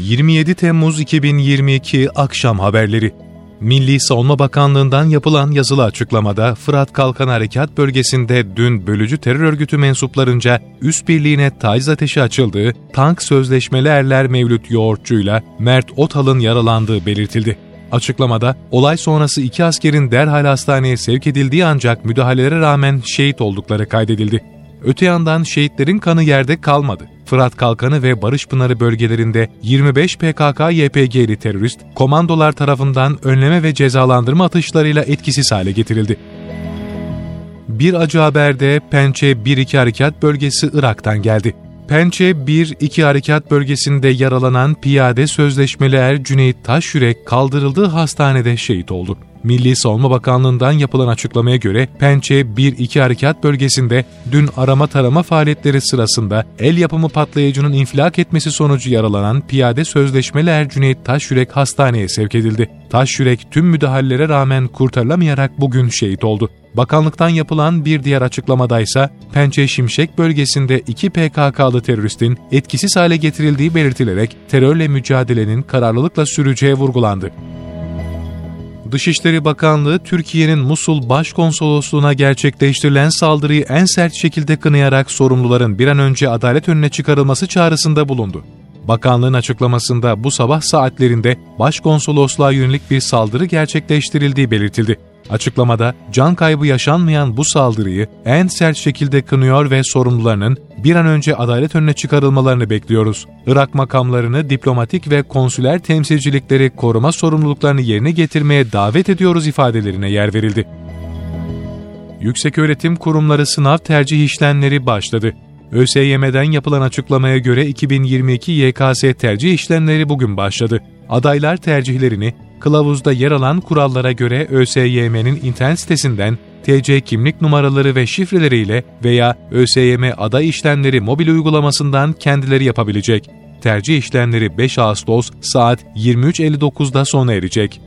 27 Temmuz 2022 Akşam Haberleri Milli Savunma Bakanlığı'ndan yapılan yazılı açıklamada Fırat Kalkan Harekat Bölgesi'nde dün bölücü terör örgütü mensuplarınca üst birliğine taciz ateşi açıldığı, tank sözleşmeli erler Mevlüt Yoğurtçu'yla Mert Otal'ın yaralandığı belirtildi. Açıklamada olay sonrası iki askerin derhal hastaneye sevk edildiği ancak müdahalelere rağmen şehit oldukları kaydedildi. Öte yandan şehitlerin kanı yerde kalmadı. Fırat Kalkanı ve Barış Pınarı bölgelerinde 25 PKK-YPG'li terörist, komandolar tarafından önleme ve cezalandırma atışlarıyla etkisiz hale getirildi. Bir acı haberde Pençe 1-2 Harekat Bölgesi Irak'tan geldi. Pençe 1-2 Harekat Bölgesi'nde yaralanan piyade sözleşmeli er Cüneyt Taşyürek kaldırıldığı hastanede şehit oldu. Milli Savunma Bakanlığı'ndan yapılan açıklamaya göre Pençe 1-2 Harekat Bölgesi'nde dün arama tarama faaliyetleri sırasında el yapımı patlayıcının infilak etmesi sonucu yaralanan piyade sözleşmeli er Taşyürek hastaneye sevk edildi. Taşyürek tüm müdahalelere rağmen kurtarılamayarak bugün şehit oldu. Bakanlıktan yapılan bir diğer açıklamada ise Pençe Şimşek bölgesinde iki PKK'lı teröristin etkisiz hale getirildiği belirtilerek terörle mücadelenin kararlılıkla süreceği vurgulandı. Dışişleri Bakanlığı, Türkiye'nin Musul Başkonsolosluğu'na gerçekleştirilen saldırıyı en sert şekilde kınayarak sorumluların bir an önce adalet önüne çıkarılması çağrısında bulundu. Bakanlığın açıklamasında bu sabah saatlerinde başkonsolosluğa yönelik bir saldırı gerçekleştirildiği belirtildi. Açıklamada can kaybı yaşanmayan bu saldırıyı en sert şekilde kınıyor ve sorumlularının bir an önce adalet önüne çıkarılmalarını bekliyoruz. Irak makamlarını, diplomatik ve konsüler temsilcilikleri koruma sorumluluklarını yerine getirmeye davet ediyoruz ifadelerine yer verildi. Yükseköğretim Kurumları sınav tercih işlemleri başladı. ÖSYM'den yapılan açıklamaya göre 2022 YKS tercih işlemleri bugün başladı. Adaylar tercihlerini kılavuzda yer alan kurallara göre ÖSYM'nin internet sitesinden TC kimlik numaraları ve şifreleriyle veya ÖSYM aday işlemleri mobil uygulamasından kendileri yapabilecek. Tercih işlemleri 5 Ağustos saat 23.59'da sona erecek.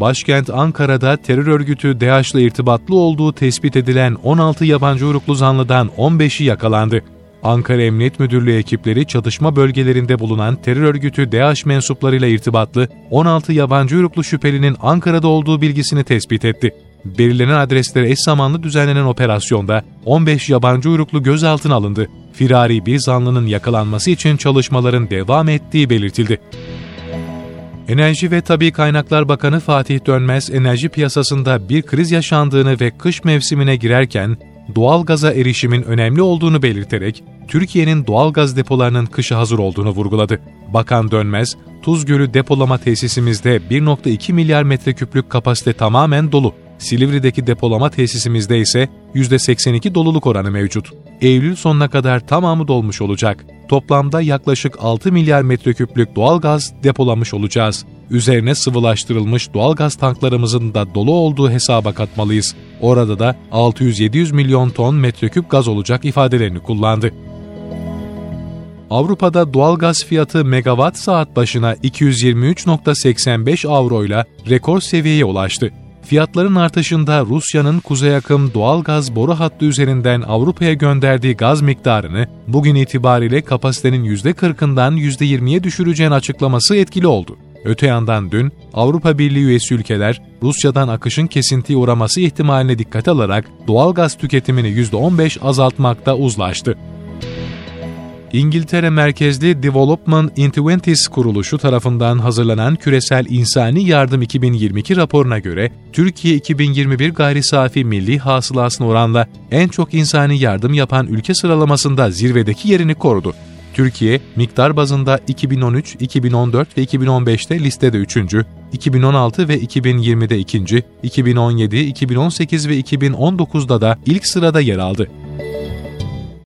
Başkent Ankara'da terör örgütü DAEŞ'le irtibatlı olduğu tespit edilen 16 yabancı uyruklu zanlıdan 15'i yakalandı. Ankara Emniyet Müdürlüğü ekipleri çatışma bölgelerinde bulunan terör örgütü DAEŞ mensuplarıyla irtibatlı 16 yabancı uyruklu şüphelinin Ankara'da olduğu bilgisini tespit etti. Belirlenen adreslere eş zamanlı düzenlenen operasyonda 15 yabancı uyruklu gözaltına alındı. Firari bir zanlının yakalanması için çalışmaların devam ettiği belirtildi. Enerji ve Tabi Kaynaklar Bakanı Fatih Dönmez, enerji piyasasında bir kriz yaşandığını ve kış mevsimine girerken doğal gaza erişimin önemli olduğunu belirterek, Türkiye'nin doğal gaz depolarının kışa hazır olduğunu vurguladı. Bakan Dönmez, Tuz Gölü depolama tesisimizde 1.2 milyar metreküplük kapasite tamamen dolu. Silivri'deki depolama tesisimizde ise %82 doluluk oranı mevcut. Eylül sonuna kadar tamamı dolmuş olacak. Toplamda yaklaşık 6 milyar metreküplük doğal gaz depolamış olacağız. Üzerine sıvılaştırılmış doğal gaz tanklarımızın da dolu olduğu hesaba katmalıyız. Orada da 600-700 milyon ton metreküp gaz olacak ifadelerini kullandı. Avrupa'da doğal gaz fiyatı megawatt saat başına 223.85 avro ile rekor seviyeye ulaştı. Fiyatların artışında Rusya'nın kuzey akım doğal gaz boru hattı üzerinden Avrupa'ya gönderdiği gaz miktarını bugün itibariyle kapasitenin %40'ından %20'ye düşüreceğini açıklaması etkili oldu. Öte yandan dün Avrupa Birliği üyesi ülkeler Rusya'dan akışın kesintiye uğraması ihtimaline dikkat alarak doğal gaz tüketimini %15 azaltmakta uzlaştı. İngiltere merkezli Development in Twenties kuruluşu tarafından hazırlanan Küresel İnsani Yardım 2022 raporuna göre Türkiye 2021 gayri safi milli hasılasına oranla en çok insani yardım yapan ülke sıralamasında zirvedeki yerini korudu. Türkiye, miktar bazında 2013, 2014 ve 2015'te listede 3. 2016 ve 2020'de 2. 2017, 2018 ve 2019'da da ilk sırada yer aldı.